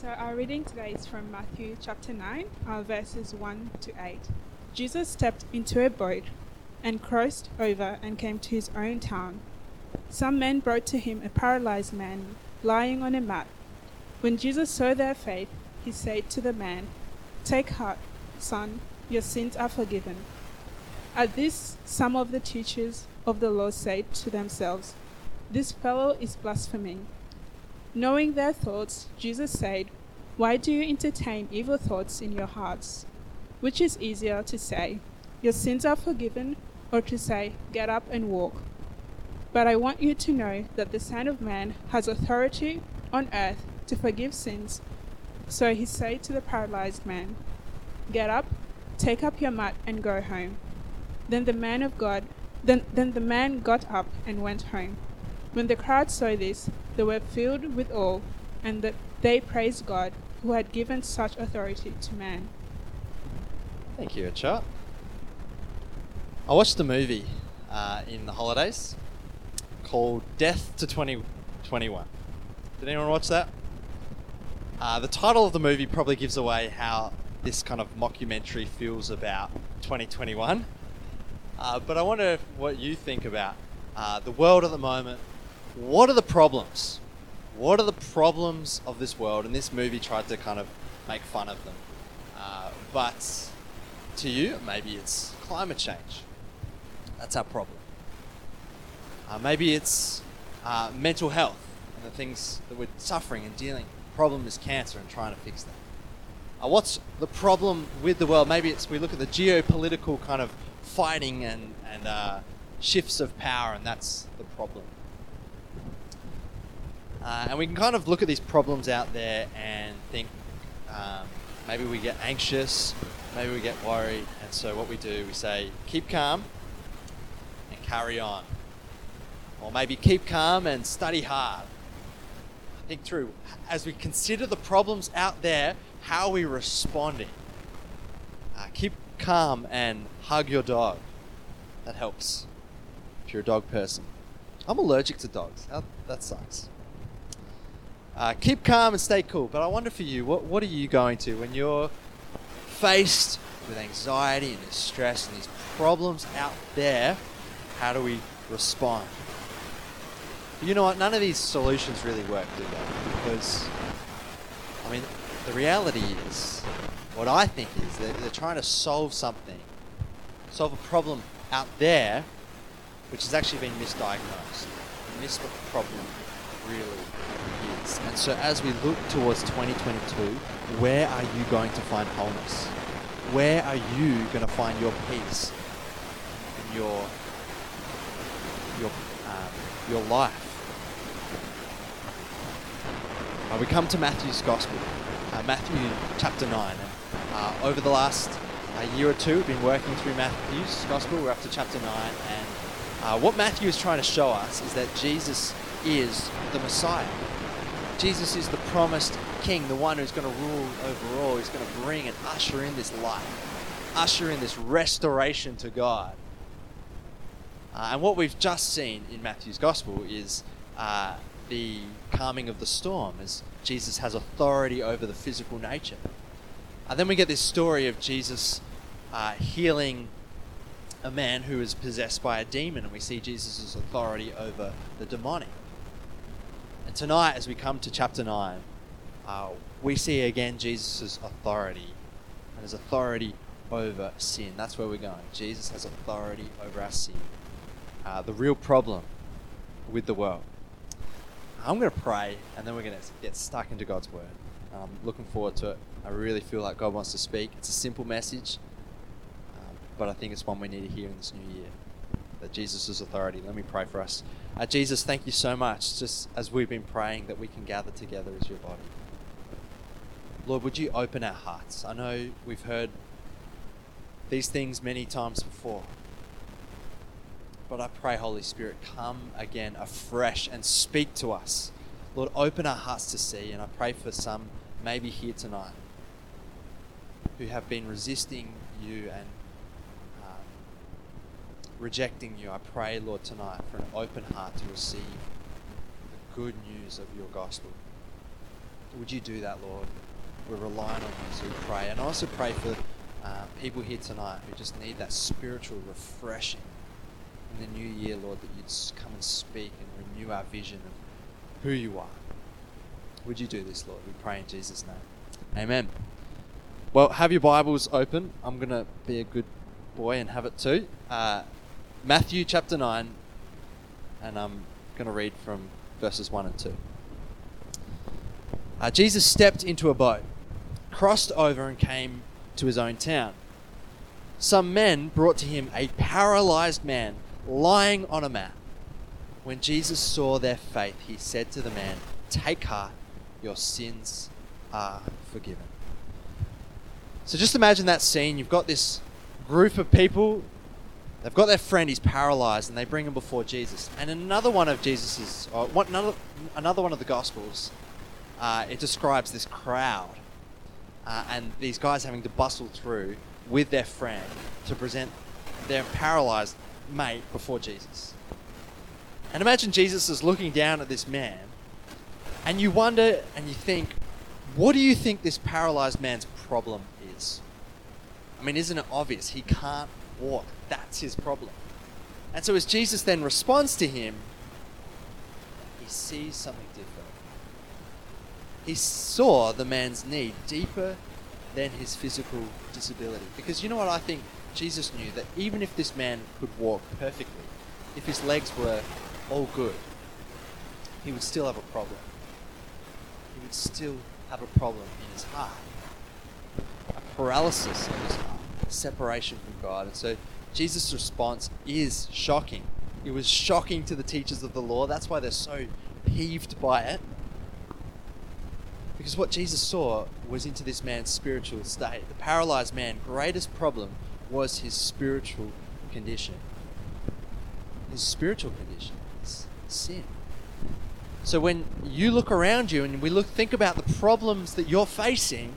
So our reading today is from Matthew chapter 9, uh, verses 1 to 8. Jesus stepped into a boat and crossed over and came to his own town. Some men brought to him a paralyzed man lying on a mat. When Jesus saw their faith, he said to the man, Take heart, son, your sins are forgiven. At this, some of the teachers of the law said to themselves, This fellow is blaspheming. Knowing their thoughts, Jesus said, Why do you entertain evil thoughts in your hearts? Which is easier to say, Your sins are forgiven, or to say, Get up and walk? But I want you to know that the Son of Man has authority on earth to forgive sins. So he said to the paralyzed man, Get up, take up your mat, and go home. Then the man of God, then, then the man got up and went home. When the crowd saw this, they were filled with awe, and that they praised God who had given such authority to man. Thank you, Achart. I watched a movie uh, in the holidays called Death to 2021. Did anyone watch that? Uh, the title of the movie probably gives away how this kind of mockumentary feels about 2021. Uh, but I wonder what you think about uh, the world at the moment. What are the problems? What are the problems of this world? And this movie tried to kind of make fun of them. Uh, but to you, maybe it's climate change. That's our problem. Uh, maybe it's uh, mental health and the things that we're suffering and dealing. The problem is cancer and trying to fix that. Uh, what's the problem with the world? Maybe it's we look at the geopolitical kind of fighting and, and uh, shifts of power, and that's the problem. Uh, and we can kind of look at these problems out there and think um, maybe we get anxious, maybe we get worried, and so what we do, we say, keep calm and carry on. Or maybe keep calm and study hard. Think through, as we consider the problems out there, how are we responding? Uh, keep calm and hug your dog. That helps if you're a dog person. I'm allergic to dogs. That, that sucks. Uh, keep calm and stay cool. But I wonder for you, what, what are you going to when you're faced with anxiety and stress and these problems out there? How do we respond? you know what? None of these solutions really work, do they? Because, I mean, the reality is, what I think is that they're trying to solve something, solve a problem out there, which has actually been misdiagnosed. And miss what the problem really is. And so as we look towards 2022, where are you going to find wholeness? Where are you going to find your peace in your your um, your life? Uh, we come to Matthew's Gospel, uh, Matthew chapter 9. And, uh, over the last uh, year or two, we've been working through Matthew's Gospel. We're up to chapter 9. And uh, what Matthew is trying to show us is that Jesus is the Messiah. Jesus is the promised king, the one who's going to rule over all. He's going to bring and usher in this life, usher in this restoration to God. Uh, and what we've just seen in Matthew's Gospel is uh, the calming of the storm as Jesus has authority over the physical nature. And then we get this story of Jesus uh, healing a man who is possessed by a demon, and we see Jesus' authority over the demonic. And tonight, as we come to chapter 9, uh, we see again Jesus' authority and his authority over sin. That's where we're going. Jesus has authority over our sin. Uh, the real problem with the world. I'm going to pray, and then we're going to get stuck into God's word. I'm looking forward to it. I really feel like God wants to speak. It's a simple message, um, but I think it's one we need to hear in this new year. That Jesus is authority. Let me pray for us. Uh, Jesus, thank you so much, just as we've been praying, that we can gather together as your body. Lord, would you open our hearts? I know we've heard these things many times before. But I pray, Holy Spirit, come again afresh and speak to us. Lord, open our hearts to see. And I pray for some maybe here tonight who have been resisting you and rejecting you. I pray, Lord, tonight for an open heart to receive the good news of your gospel. Would you do that, Lord? We're relying on you, so we pray. And I also pray for uh, people here tonight who just need that spiritual refreshing in the new year, Lord, that you'd come and speak and renew our vision of who you are. Would you do this, Lord? We pray in Jesus' name. Amen. Well, have your Bibles open. I'm going to be a good boy and have it too. Uh, Matthew chapter 9, and I'm going to read from verses 1 and 2. Uh, Jesus stepped into a boat, crossed over, and came to his own town. Some men brought to him a paralyzed man lying on a mat. When Jesus saw their faith, he said to the man, Take heart, your sins are forgiven. So just imagine that scene. You've got this group of people. They've got their friend, he's paralyzed, and they bring him before Jesus. And another one of Jesus's, or one, another, another one of the Gospels, uh, it describes this crowd uh, and these guys having to bustle through with their friend to present their paralyzed mate before Jesus. And imagine Jesus is looking down at this man, and you wonder and you think, what do you think this paralyzed man's problem is? I mean, isn't it obvious? He can't walk. That's his problem. And so, as Jesus then responds to him, he sees something different. He saw the man's need deeper than his physical disability. Because you know what I think Jesus knew that even if this man could walk perfectly, if his legs were all good, he would still have a problem. He would still have a problem in his heart. A paralysis in his heart, separation from God. And so Jesus' response is shocking. It was shocking to the teachers of the law. That's why they're so peeved by it. Because what Jesus saw was into this man's spiritual state. The paralyzed man's greatest problem was his spiritual condition. His spiritual condition is sin. So when you look around you and we look think about the problems that you're facing,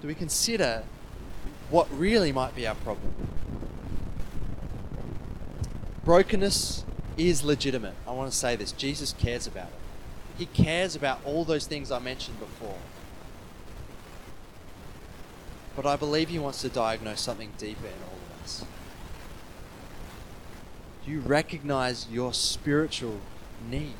do we consider what really might be our problem? Brokenness is legitimate. I want to say this. Jesus cares about it. He cares about all those things I mentioned before. But I believe He wants to diagnose something deeper in all of us. Do you recognize your spiritual need?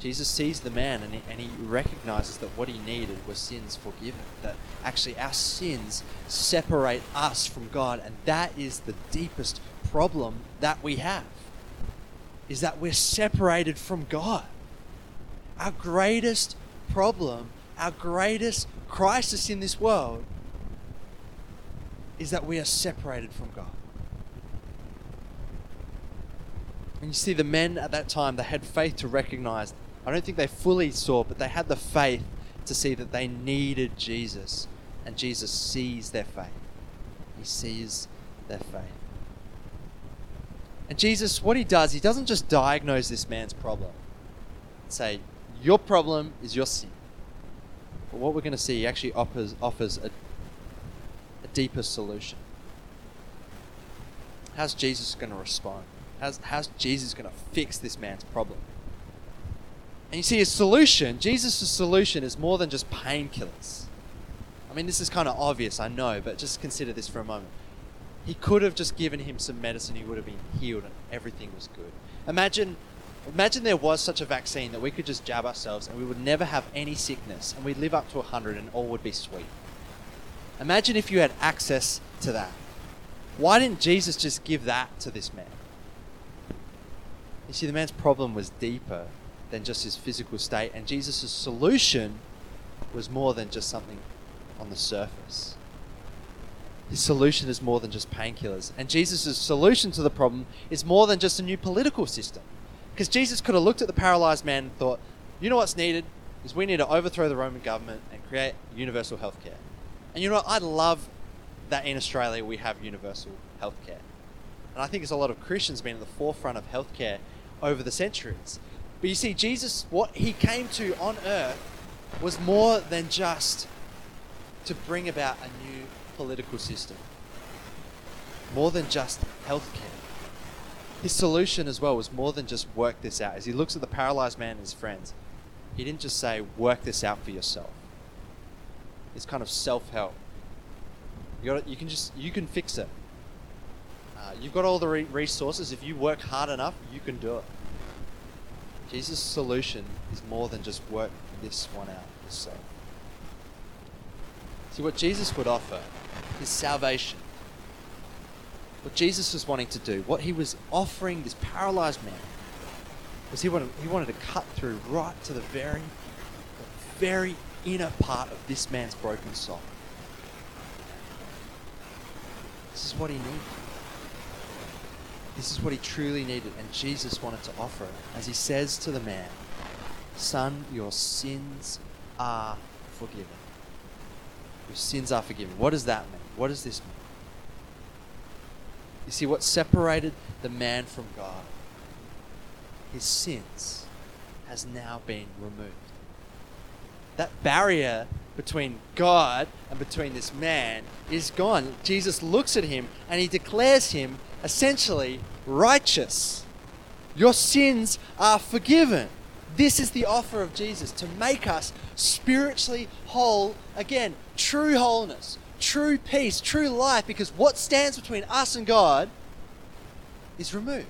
Jesus sees the man and he, and he recognizes that what he needed was sins forgiven. That actually our sins separate us from God, and that is the deepest problem that we have. Is that we're separated from God. Our greatest problem, our greatest crisis in this world is that we are separated from God. And you see, the men at that time, they had faith to recognize. I don't think they fully saw, but they had the faith to see that they needed Jesus. And Jesus sees their faith. He sees their faith. And Jesus, what he does, he doesn't just diagnose this man's problem and say, Your problem is your sin. But what we're going to see, he actually offers, offers a, a deeper solution. How's Jesus going to respond? How's, how's Jesus going to fix this man's problem? And you see, his solution, Jesus' solution is more than just painkillers. I mean, this is kind of obvious, I know, but just consider this for a moment. He could have just given him some medicine, he would have been healed, and everything was good. Imagine Imagine there was such a vaccine that we could just jab ourselves and we would never have any sickness and we'd live up to 100 and all would be sweet. Imagine if you had access to that. Why didn't Jesus just give that to this man? You see, the man's problem was deeper than just his physical state, and Jesus' solution was more than just something on the surface. His solution is more than just painkillers. And Jesus' solution to the problem is more than just a new political system. Because Jesus could have looked at the paralyzed man and thought, you know what's needed? Is we need to overthrow the Roman government and create universal healthcare. And you know what? I love that in Australia we have universal healthcare. And I think there's a lot of Christians been at the forefront of healthcare over the centuries. But you see, Jesus, what he came to on earth was more than just to bring about a new political system, more than just healthcare his solution as well was more than just work this out. As he looks at the paralyzed man and his friends, He didn't just say, work this out for yourself. It's kind of self-help. You got You can just you can fix it. Uh, you've got all the re- resources. If you work hard enough, you can do it. Jesus' solution is more than just work this one out yourself. See what Jesus would offer is salvation. What Jesus was wanting to do, what he was offering this paralyzed man, was he wanted he wanted to cut through right to the very, the very inner part of this man's broken soul. This is what he needed. This is what he truly needed, and Jesus wanted to offer it. As he says to the man, Son, your sins are forgiven. Your sins are forgiven. What does that mean? What does this mean? You see, what separated the man from God, his sins, has now been removed. That barrier between God and between this man is gone. Jesus looks at him and he declares him essentially righteous. Your sins are forgiven. This is the offer of Jesus to make us spiritually whole again. True wholeness, true peace, true life, because what stands between us and God is removed.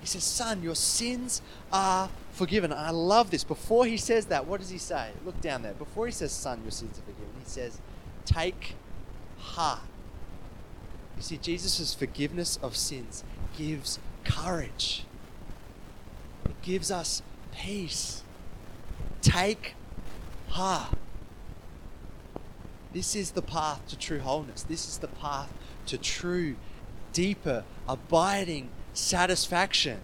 He says, Son, your sins are forgiven. I love this. Before he says that, what does he say? Look down there. Before he says, Son, your sins are forgiven, he says, Take heart. You see, Jesus' forgiveness of sins gives courage, it gives us peace. Take heart. This is the path to true wholeness. This is the path to true, deeper, abiding satisfaction.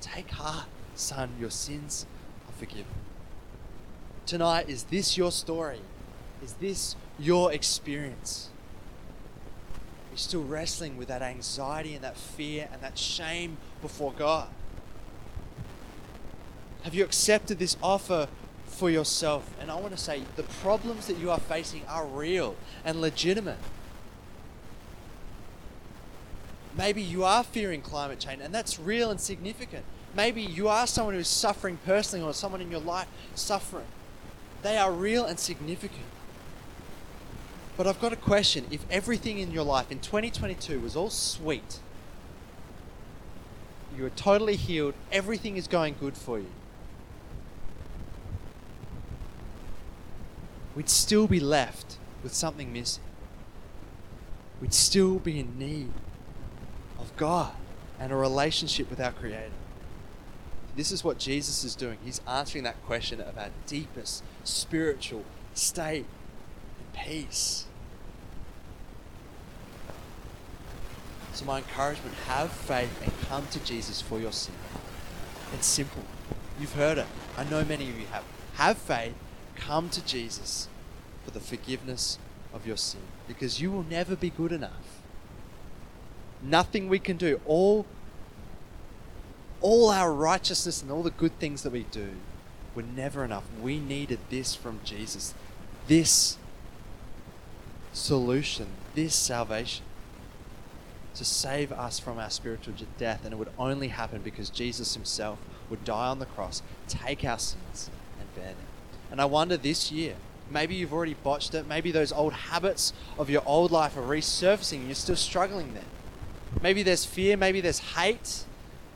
Take heart, son, your sins are forgiven. Tonight, is this your story? Is this your experience? You're still wrestling with that anxiety and that fear and that shame before God. Have you accepted this offer for yourself? And I want to say the problems that you are facing are real and legitimate. Maybe you are fearing climate change, and that's real and significant. Maybe you are someone who's suffering personally, or someone in your life suffering. They are real and significant. But I've got a question. If everything in your life in 2022 was all sweet, you are totally healed, everything is going good for you, we'd still be left with something missing. We'd still be in need of God and a relationship with our Creator. This is what Jesus is doing. He's answering that question of our deepest spiritual state and peace. So, my encouragement have faith and come to Jesus for your sin. It's simple. You've heard it. I know many of you have. Have faith, come to Jesus for the forgiveness of your sin because you will never be good enough. Nothing we can do, all all our righteousness and all the good things that we do were never enough. We needed this from Jesus. This solution, this salvation to save us from our spiritual death. And it would only happen because Jesus himself would die on the cross, take our sins, and bear them. And I wonder this year, maybe you've already botched it. Maybe those old habits of your old life are resurfacing and you're still struggling there. Maybe there's fear, maybe there's hate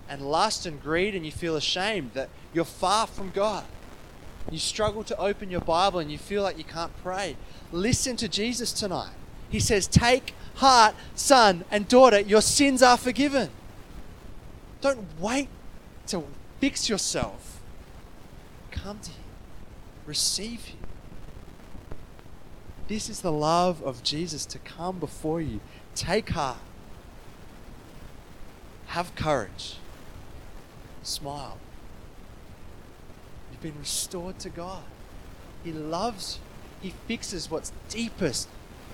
and lust and greed, and you feel ashamed that you're far from God. You struggle to open your Bible and you feel like you can't pray. Listen to Jesus tonight. He says, Take heart, son and daughter, your sins are forgiven. Don't wait to fix yourself. Come to Him, receive Him. This is the love of Jesus to come before you. Take heart. Have courage. Smile. You've been restored to God. He loves you. He fixes what's deepest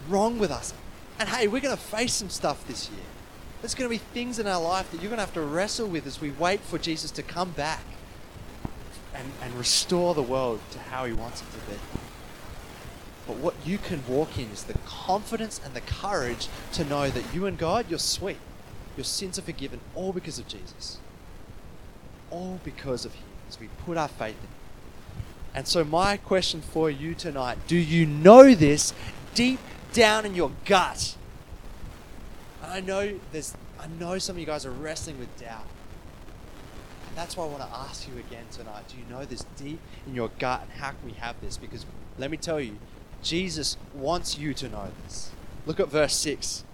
wrong with us. And hey, we're going to face some stuff this year. There's going to be things in our life that you're going to have to wrestle with as we wait for Jesus to come back and, and restore the world to how he wants it to be. But what you can walk in is the confidence and the courage to know that you and God, you're sweet. Your sins are forgiven all because of Jesus. All because of Him. as we put our faith in. And so, my question for you tonight do you know this deep down in your gut? I know there's I know some of you guys are wrestling with doubt. And that's why I want to ask you again tonight. Do you know this deep in your gut and how can we have this? Because let me tell you, Jesus wants you to know this. Look at verse 6.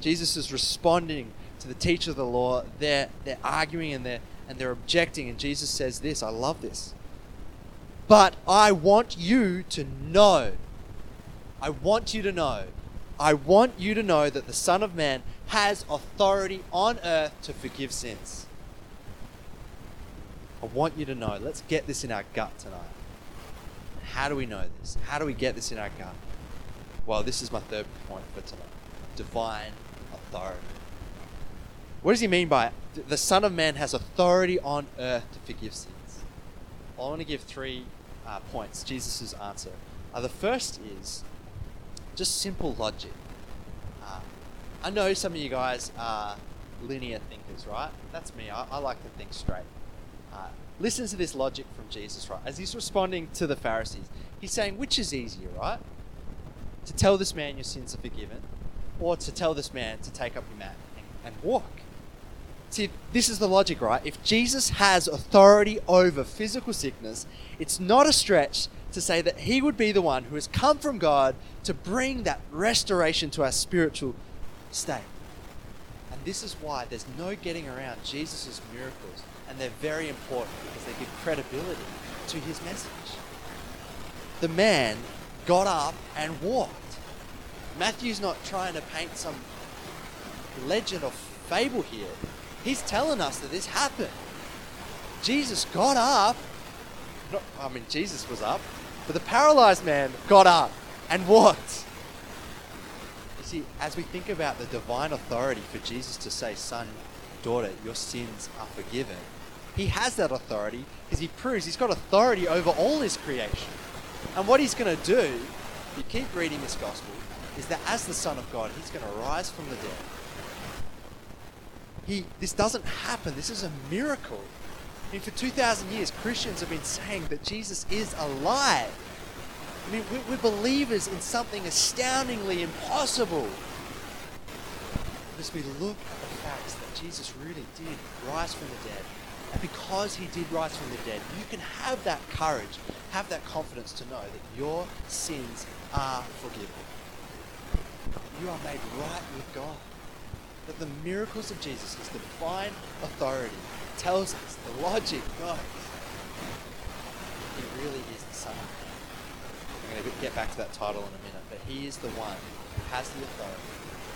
Jesus is responding to the teacher of the law. They're, they're arguing and they're, and they're objecting. And Jesus says this I love this. But I want you to know. I want you to know. I want you to know that the Son of Man has authority on earth to forgive sins. I want you to know. Let's get this in our gut tonight. How do we know this? How do we get this in our gut? Well, this is my third point for tonight divine authority. What does he mean by? The Son of Man has authority on earth to forgive sins. I want to give three uh, points. Jesus' answer. Uh, the first is just simple logic. Uh, I know some of you guys are linear thinkers, right? That's me. I, I like to think straight. Uh, listen to this logic from Jesus, right? As he's responding to the Pharisees, he's saying, which is easier, right? To tell this man your sins are forgiven, or to tell this man to take up your mat and, and walk. See, this is the logic, right? If Jesus has authority over physical sickness, it's not a stretch to say that he would be the one who has come from God to bring that restoration to our spiritual state. And this is why there's no getting around Jesus' miracles, and they're very important because they give credibility to his message. The man got up and walked. Matthew's not trying to paint some legend or fable here. He's telling us that this happened. Jesus got up. Not, I mean, Jesus was up, but the paralyzed man got up and walked. You see, as we think about the divine authority for Jesus to say, Son, daughter, your sins are forgiven, he has that authority because he proves he's got authority over all his creation. And what he's going to do, if you keep reading this gospel, is that as the Son of God, he's going to rise from the dead. He, this doesn't happen. This is a miracle. I mean, for 2,000 years, Christians have been saying that Jesus is alive. I mean, we're, believers in something astoundingly impossible. As we look at the facts that Jesus really did rise from the dead, and because he did rise from the dead, you can have that courage, have that confidence to know that your sins are forgiven. You are made right with God. That the miracles of Jesus, his divine authority, tells us the logic goes. He really is the Son. I'm going to get back to that title in a minute, but he is the one who has the authority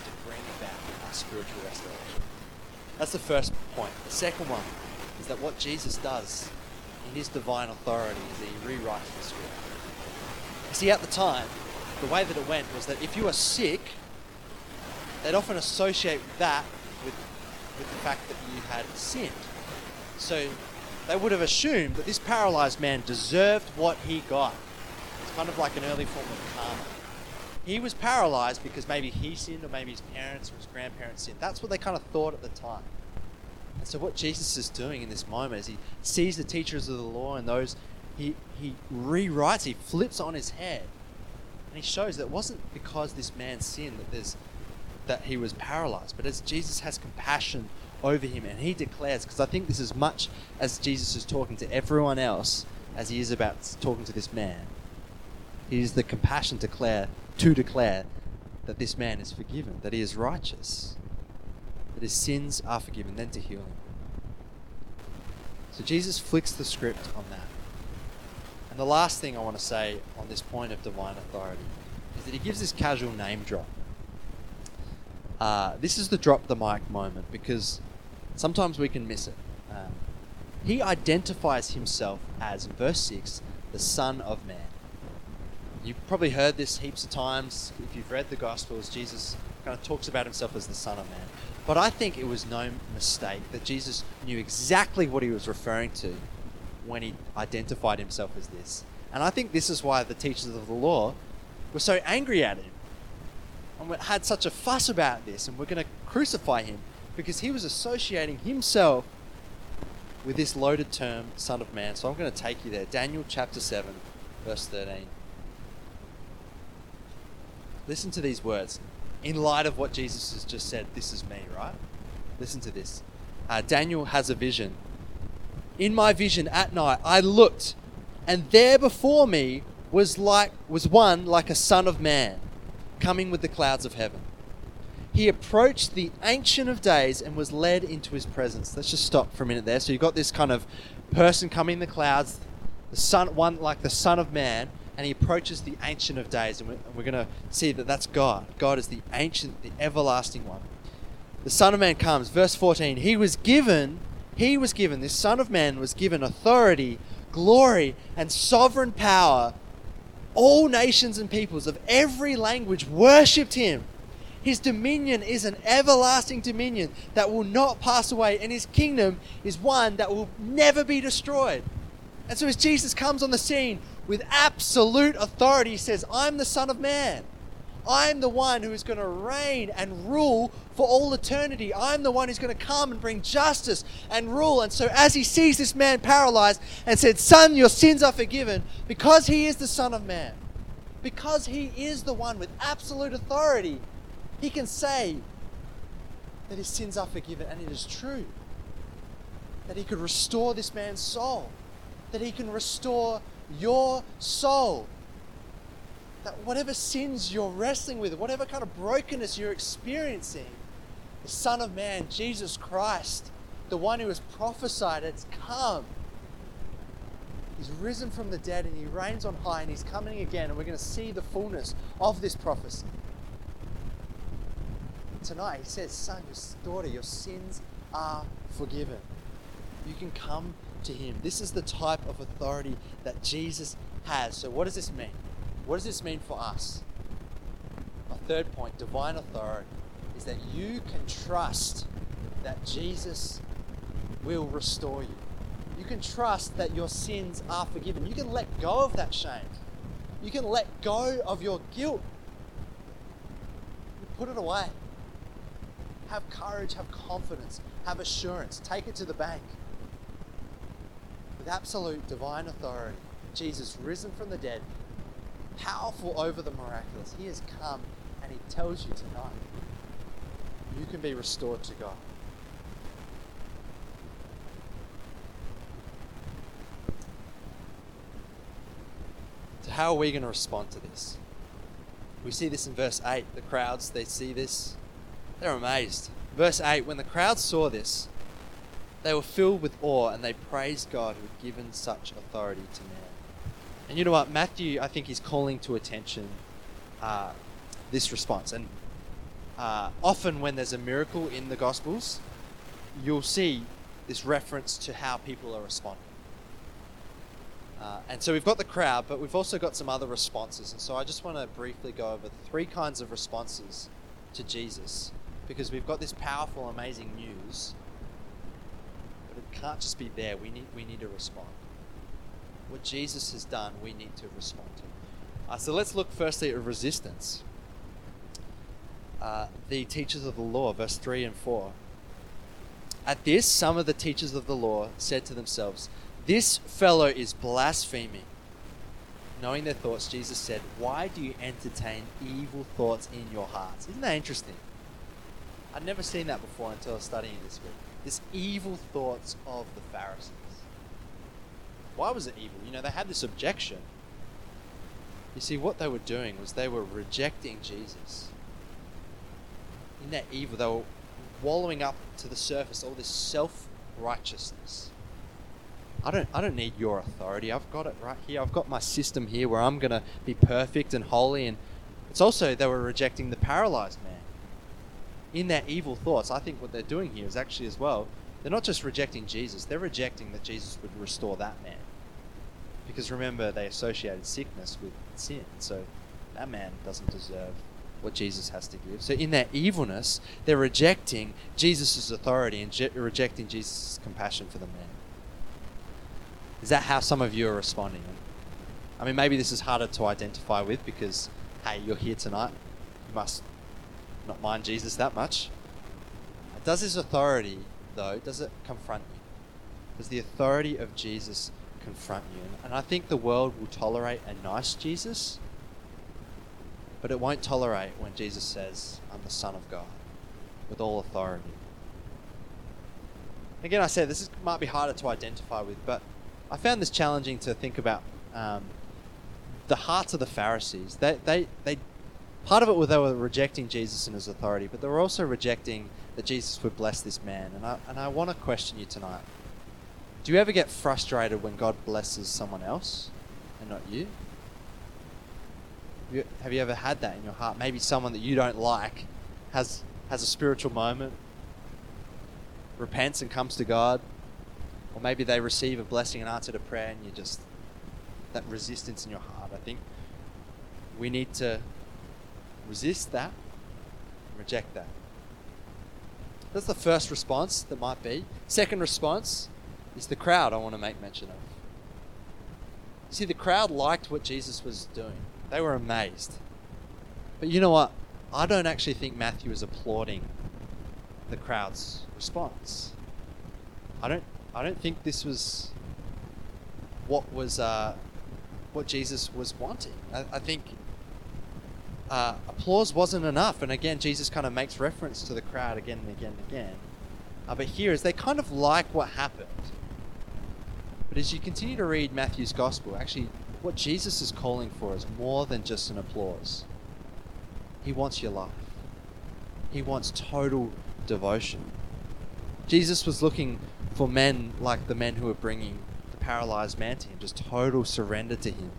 to bring about our spiritual restoration. That's the first point. The second one is that what Jesus does in his divine authority is that he rewrites the script. See, at the time, the way that it went was that if you were sick, they'd often associate that with, with the fact that you had sinned. So they would have assumed that this paralyzed man deserved what he got. It's kind of like an early form of karma. He was paralyzed because maybe he sinned or maybe his parents or his grandparents sinned. That's what they kind of thought at the time. And so what Jesus is doing in this moment is he sees the teachers of the law and those he he rewrites, he flips on his head. And he shows that it wasn't because this man sinned that there's that he was paralyzed, but as Jesus has compassion over him and he declares because I think this is much as Jesus is talking to everyone else as he is about talking to this man. He is the compassion to declare to declare that this man is forgiven, that he is righteous that his sins are forgiven, then to heal him. So Jesus flicks the script on that. And the last thing I want to say on this point of divine authority is that he gives this casual name drop. Uh, this is the drop the mic moment because sometimes we can miss it. Um, he identifies himself as, verse 6, the Son of Man. You've probably heard this heaps of times if you've read the Gospels. Jesus kind of talks about himself as the Son of Man. But I think it was no mistake that Jesus knew exactly what he was referring to when he identified himself as this. And I think this is why the teachers of the law were so angry at him and we had such a fuss about this and we're going to crucify him because he was associating himself with this loaded term, Son of Man. So I'm going to take you there. Daniel chapter 7, verse 13. Listen to these words. In light of what Jesus has just said, this is me, right? Listen to this. Uh, Daniel has a vision. In my vision at night, I looked, and there before me was like was one like a son of man, coming with the clouds of heaven. He approached the Ancient of Days and was led into his presence. Let's just stop for a minute there. So you've got this kind of person coming in the clouds, the son, one like the Son of Man, and he approaches the Ancient of Days, and we're, we're going to see that that's God. God is the ancient, the everlasting one. The Son of Man comes, verse 14. He was given, he was given, this Son of Man was given authority, glory, and sovereign power. All nations and peoples of every language worshipped him. His dominion is an everlasting dominion that will not pass away, and his kingdom is one that will never be destroyed. And so, as Jesus comes on the scene with absolute authority, he says, I'm the Son of Man. I'm the one who is going to reign and rule for all eternity. I'm the one who's going to come and bring justice and rule. And so, as he sees this man paralyzed and said, Son, your sins are forgiven, because he is the Son of Man, because he is the one with absolute authority, he can say that his sins are forgiven. And it is true that he could restore this man's soul, that he can restore your soul. That whatever sins you're wrestling with, whatever kind of brokenness you're experiencing, the Son of Man, Jesus Christ, the one who has prophesied, it's come. He's risen from the dead and he reigns on high and he's coming again, and we're going to see the fullness of this prophecy. Tonight, he says, Son, your daughter, your sins are forgiven. You can come to him. This is the type of authority that Jesus has. So, what does this mean? What does this mean for us? My third point divine authority is that you can trust that Jesus will restore you. You can trust that your sins are forgiven. You can let go of that shame. You can let go of your guilt. You put it away. Have courage, have confidence, have assurance. Take it to the bank with absolute divine authority, Jesus risen from the dead, powerful over the miraculous. He has come and he tells you tonight you can be restored to God. So, how are we going to respond to this? We see this in verse 8. The crowds, they see this, they're amazed. Verse 8 When the crowds saw this, they were filled with awe and they praised God who had given such authority to man. And you know what? Matthew, I think, is calling to attention uh, this response. And uh, often when there's a miracle in the Gospels, you'll see this reference to how people are responding. Uh, and so we've got the crowd, but we've also got some other responses. And so I just want to briefly go over three kinds of responses to Jesus because we've got this powerful, amazing news but it can't just be there. We need, we need to respond. What Jesus has done, we need to respond to. Uh, so let's look firstly at resistance. Uh, the teachers of the law, verse 3 and 4. At this, some of the teachers of the law said to themselves, This fellow is blaspheming. Knowing their thoughts, Jesus said, Why do you entertain evil thoughts in your hearts? Isn't that interesting? I'd never seen that before until I was studying this week this evil thoughts of the Pharisees. Why was it evil? You know, they had this objection. You see, what they were doing was they were rejecting Jesus. In that evil, they were wallowing up to the surface all this self righteousness. I don't, I don't need your authority. I've got it right here. I've got my system here where I'm going to be perfect and holy. And it's also they were rejecting the paralyzed man in their evil thoughts, I think what they're doing here is actually as well, they're not just rejecting Jesus, they're rejecting that Jesus would restore that man. Because remember, they associated sickness with sin. So that man doesn't deserve what Jesus has to give. So in their evilness, they're rejecting Jesus' authority and je- rejecting Jesus' compassion for the man. Is that how some of you are responding? I mean, maybe this is harder to identify with because, hey, you're here tonight. You must not mind Jesus that much. Does his authority, though, does it confront you? Does the authority of Jesus confront you? And I think the world will tolerate a nice Jesus, but it won't tolerate when Jesus says, I'm the Son of God with all authority. Again, I say this is, might be harder to identify with, but I found this challenging to think about um, the hearts of the Pharisees. They, they, they, part of it was they were rejecting Jesus and his authority, but they were also rejecting that Jesus would bless this man. And I, and I want to question you tonight. Do you ever get frustrated when God blesses someone else and not you? Have you, ever had that in your heart? Maybe someone that you don't like has has a spiritual moment, repents and comes to God, or maybe they receive a blessing and answer to prayer, and you just that resistance in your heart. I think we need to resist that, reject that. That's the first response that might be. Second response is the crowd I want to make mention of. See, the crowd liked what Jesus was doing, they were amazed. But you know what? I don't actually think Matthew is applauding the crowd's response. I don't. I don't think this was what was uh, what Jesus was wanting. I, I think uh, applause wasn't enough. And again, Jesus kind of makes reference to the crowd again and again and again. Uh, but here is they kind of like what happened. But as you continue to read Matthew's gospel, actually, what Jesus is calling for is more than just an applause. He wants your life. He wants total devotion. Jesus was looking for men like the men who were bringing the paralyzed man to him, just total surrender to him.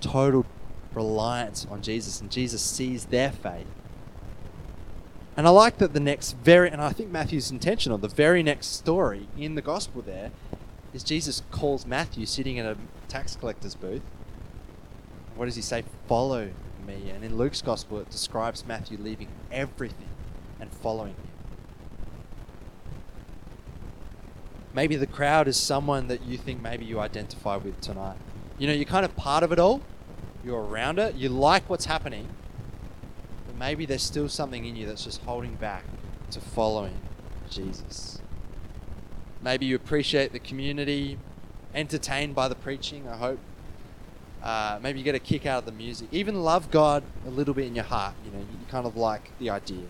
Total reliance on Jesus, and Jesus sees their faith. And I like that the next very, and I think Matthew's intentional, the very next story in the gospel there is Jesus calls Matthew sitting in a tax collector's booth. What does he say? Follow me. And in Luke's gospel, it describes Matthew leaving everything and following him. Maybe the crowd is someone that you think maybe you identify with tonight. You know, you're kind of part of it all, you're around it, you like what's happening, maybe there's still something in you that's just holding back to following Jesus. Maybe you appreciate the community, entertained by the preaching, I hope. Uh, maybe you get a kick out of the music. Even love God a little bit in your heart. You know, you kind of like the idea.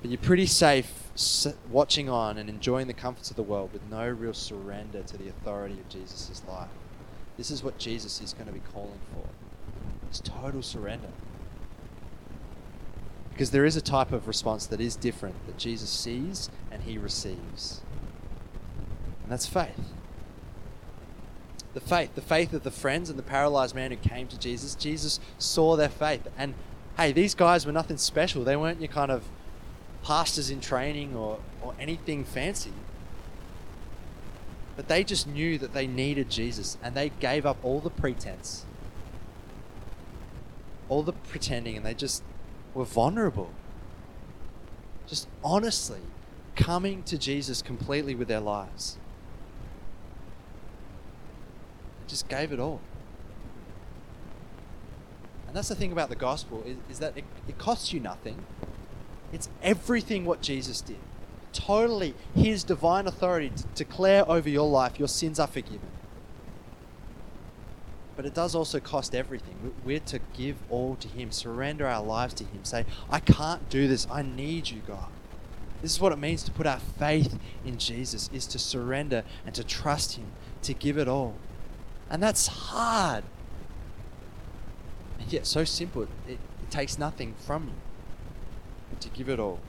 But you're pretty safe watching on and enjoying the comforts of the world with no real surrender to the authority of Jesus' life. This is what Jesus is going to be calling for. It's total surrender. Because there is a type of response that is different that Jesus sees and he receives. And that's faith. The faith, the faith of the friends and the paralyzed man who came to Jesus. Jesus saw their faith. And hey, these guys were nothing special. They weren't your kind of pastors in training or, or anything fancy. But they just knew that they needed Jesus and they gave up all the pretense, all the pretending, and they just were vulnerable. Just honestly coming to Jesus completely with their lives. Just gave it all. And that's the thing about the gospel is, is that it, it costs you nothing. It's everything what Jesus did totally His divine authority to declare over your life your sins are forgiven. But it does also cost everything. We're to give all to Him, surrender our lives to Him, say, I can't do this. I need you, God. This is what it means to put our faith in Jesus, is to surrender and to trust Him, to give it all. And that's hard. And yet so simple. It, it takes nothing from you to give it all.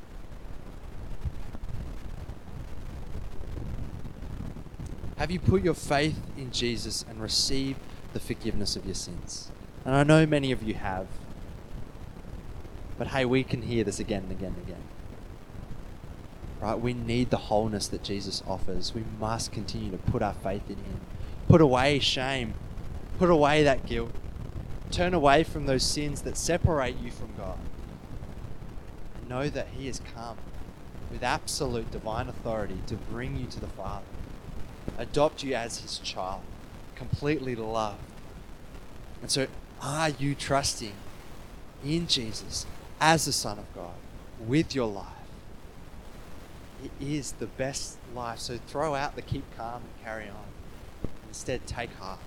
Have you put your faith in Jesus and received the forgiveness of your sins? And I know many of you have. But hey, we can hear this again and again and again. Right? We need the wholeness that Jesus offers. We must continue to put our faith in Him. Put away shame. Put away that guilt. Turn away from those sins that separate you from God. And know that He has come with absolute divine authority to bring you to the Father adopt you as his child, completely loved. And so, are you trusting in Jesus as the Son of God with your life? It is the best life. So throw out the keep calm and carry on. Instead, take heart.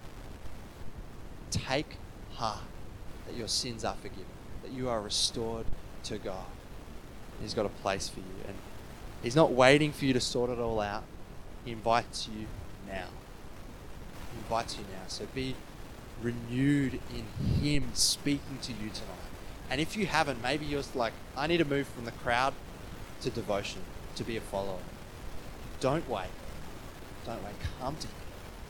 Take heart that your sins are forgiven, that you are restored to God. He's got a place for you. And He's not waiting for you to sort it all out. He invites you now. He invites you now. So be renewed in Him speaking to you tonight. And if you haven't, maybe you're like, I need to move from the crowd to devotion, to be a follower. Don't wait. Don't wait. Come to Him,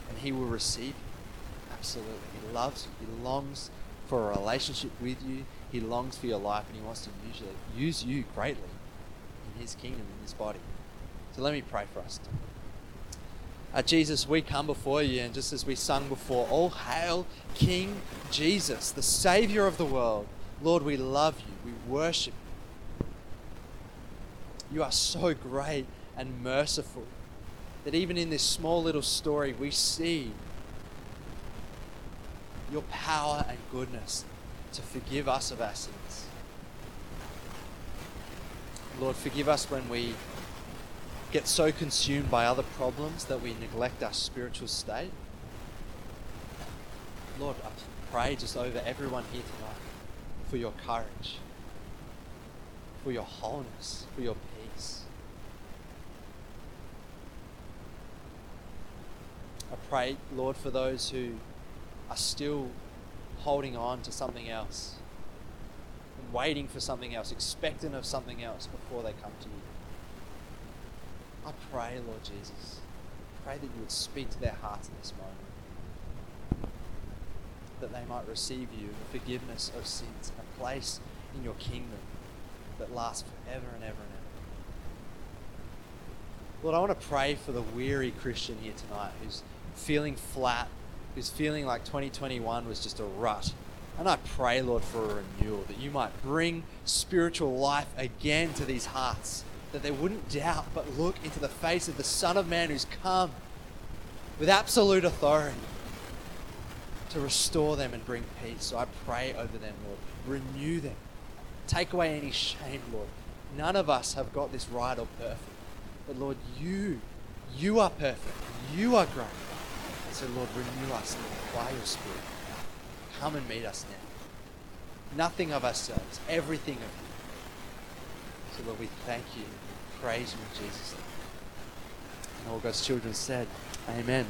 and He will receive you. Absolutely. He loves you. He longs for a relationship with you. He longs for your life, and He wants to use you, use you greatly in His kingdom, in His body. So let me pray for us. Uh, Jesus, we come before you, and just as we sung before, all hail King Jesus, the Savior of the world. Lord, we love you. We worship you. You are so great and merciful that even in this small little story, we see your power and goodness to forgive us of our sins. Lord, forgive us when we get so consumed by other problems that we neglect our spiritual state. Lord, I pray just over everyone here tonight for your courage, for your wholeness, for your peace. I pray, Lord, for those who are still holding on to something else and waiting for something else, expectant of something else before they come to you. I pray, Lord Jesus, pray that you would speak to their hearts in this moment, that they might receive you, the forgiveness of sins, and a place in your kingdom that lasts forever and ever and ever. Lord, I want to pray for the weary Christian here tonight who's feeling flat, who's feeling like 2021 was just a rut. And I pray, Lord, for a renewal, that you might bring spiritual life again to these hearts, that they wouldn't doubt, but look into the face of the Son of Man who's come with absolute authority to restore them and bring peace. So I pray over them, Lord. Renew them. Take away any shame, Lord. None of us have got this right or perfect. But Lord, you, you are perfect. You are great. And so, Lord, renew us Lord, by your Spirit. Come and meet us now. Nothing of ourselves, everything of you. So, Lord, we thank you, praise you in Jesus' name. And all God's children said, Amen.